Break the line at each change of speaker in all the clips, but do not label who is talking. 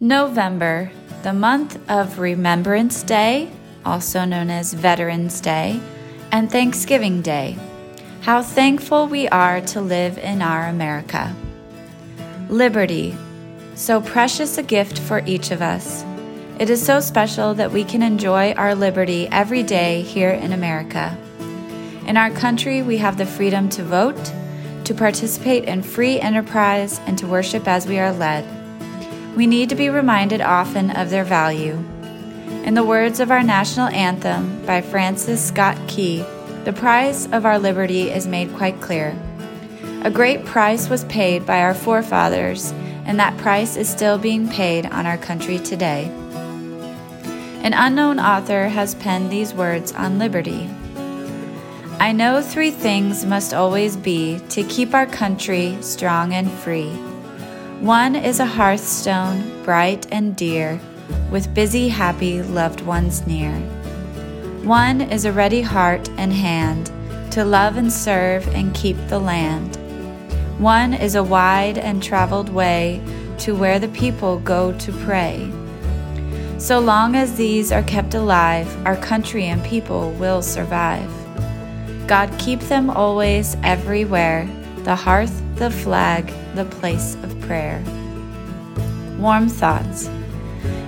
November, the month of Remembrance Day, also known as Veterans Day, and Thanksgiving Day. How thankful we are to live in our America. Liberty, so precious a gift for each of us. It is so special that we can enjoy our liberty every day here in America. In our country, we have the freedom to vote, to participate in free enterprise, and to worship as we are led. We need to be reminded often of their value. In the words of our national anthem by Francis Scott Key, the price of our liberty is made quite clear. A great price was paid by our forefathers, and that price is still being paid on our country today. An unknown author has penned these words on liberty. I know three things must always be to keep our country strong and free. One is a hearthstone, bright and dear, with busy, happy loved ones near. One is a ready heart and hand to love and serve and keep the land. One is a wide and traveled way to where the people go to pray. So long as these are kept alive, our country and people will survive. God keep them always, everywhere the hearth, the flag, the place of prayer. Warm thoughts.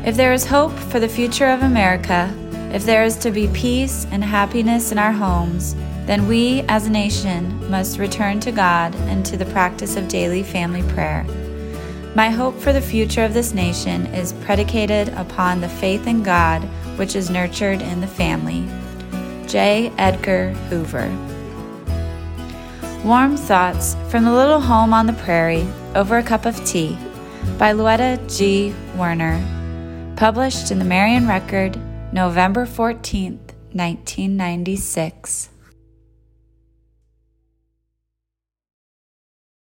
If there is hope for the future of America, if there is to be peace and happiness in our homes, then we as a nation must return to God and to the practice of daily family prayer. My hope for the future of this nation is predicated upon the faith in God which is nurtured in the family. J. Edgar Hoover. Warm Thoughts from the Little Home on the Prairie Over a Cup of Tea by Luetta G. Werner. Published in the Marion Record, November 14, 1996.